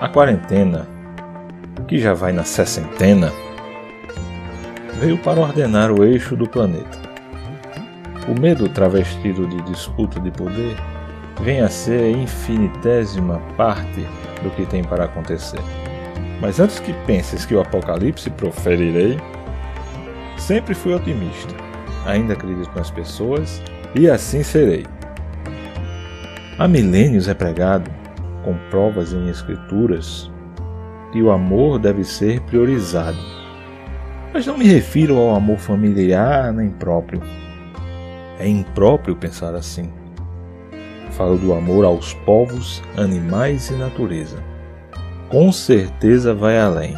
A quarentena, que já vai na sessentena, veio para ordenar o eixo do planeta. O medo travestido de disputa de poder vem a ser a infinitésima parte do que tem para acontecer. Mas antes que penses que o apocalipse proferirei, sempre fui otimista. Ainda acredito nas pessoas e assim serei. Há milênios é pregado, com provas em escrituras, que o amor deve ser priorizado. Mas não me refiro ao amor familiar nem próprio. É impróprio pensar assim. Falo do amor aos povos, animais e natureza. Com certeza vai além.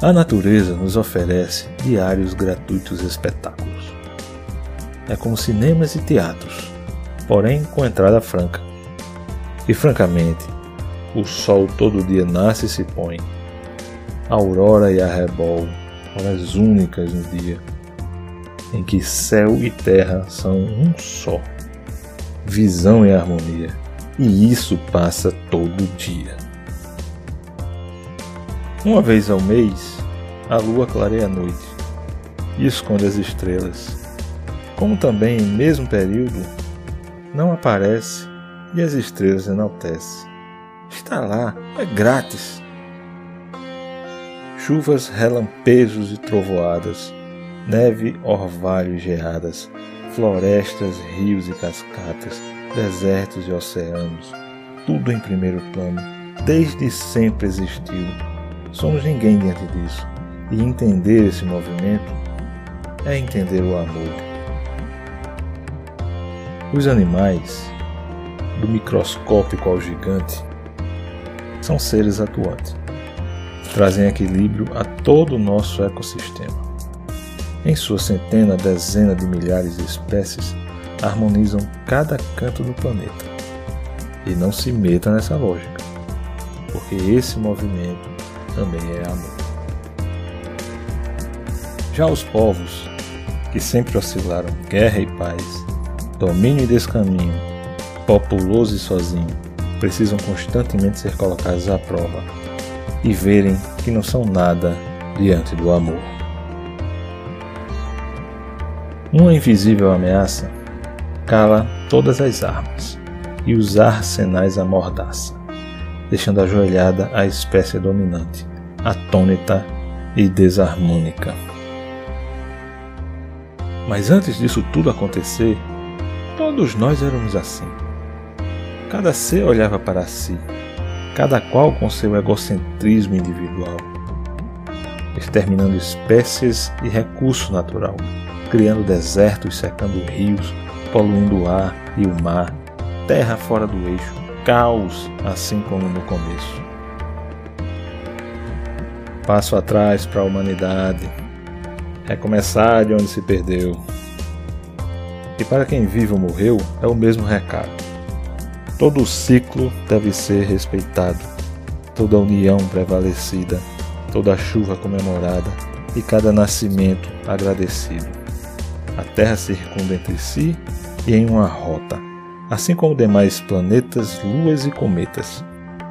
A natureza nos oferece diários gratuitos espetáculos. É como cinemas e teatros, porém com entrada franca. E francamente, o sol todo dia nasce e se põe. A aurora e a rebol, horas únicas no dia, em que céu e terra são um só. Visão e harmonia. E isso passa todo dia. Uma vez ao mês, a lua clareia a noite e esconde as estrelas. Como também, em mesmo período, não aparece e as estrelas enaltece. Está lá, é grátis. Chuvas, relampejos e trovoadas, neve, orvalho e geadas, florestas, rios e cascatas, desertos e oceanos, tudo em primeiro plano, desde sempre existiu. Somos ninguém diante disso, e entender esse movimento é entender o amor. Os animais do microscópico ao gigante, são seres atuantes. Trazem equilíbrio a todo o nosso ecossistema. Em sua centena, dezena de milhares de espécies harmonizam cada canto do planeta. E não se meta nessa lógica, porque esse movimento também é amor. Já os povos, que sempre oscilaram guerra e paz, domínio e descaminho, populoso e sozinho, precisam constantemente ser colocados à prova e verem que não são nada diante do amor. Uma invisível ameaça cala todas as armas e os arsenais amordaça, deixando ajoelhada a espécie dominante, atônita e desarmônica. Mas antes disso tudo acontecer, todos nós éramos assim Cada ser olhava para si, cada qual com seu egocentrismo individual, exterminando espécies e recurso natural, criando desertos, secando rios, poluindo o ar e o mar, terra fora do eixo, caos, assim como no começo. Passo atrás para a humanidade, recomeçar de onde se perdeu. E para quem vive ou morreu, é o mesmo recado. Todo ciclo deve ser respeitado, toda união prevalecida, toda chuva comemorada e cada nascimento agradecido. A Terra circunda entre si e em uma rota, assim como demais planetas, luas e cometas.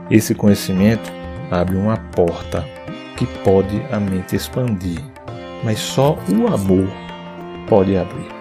Esse conhecimento abre uma porta que pode a mente expandir, mas só o amor pode abrir.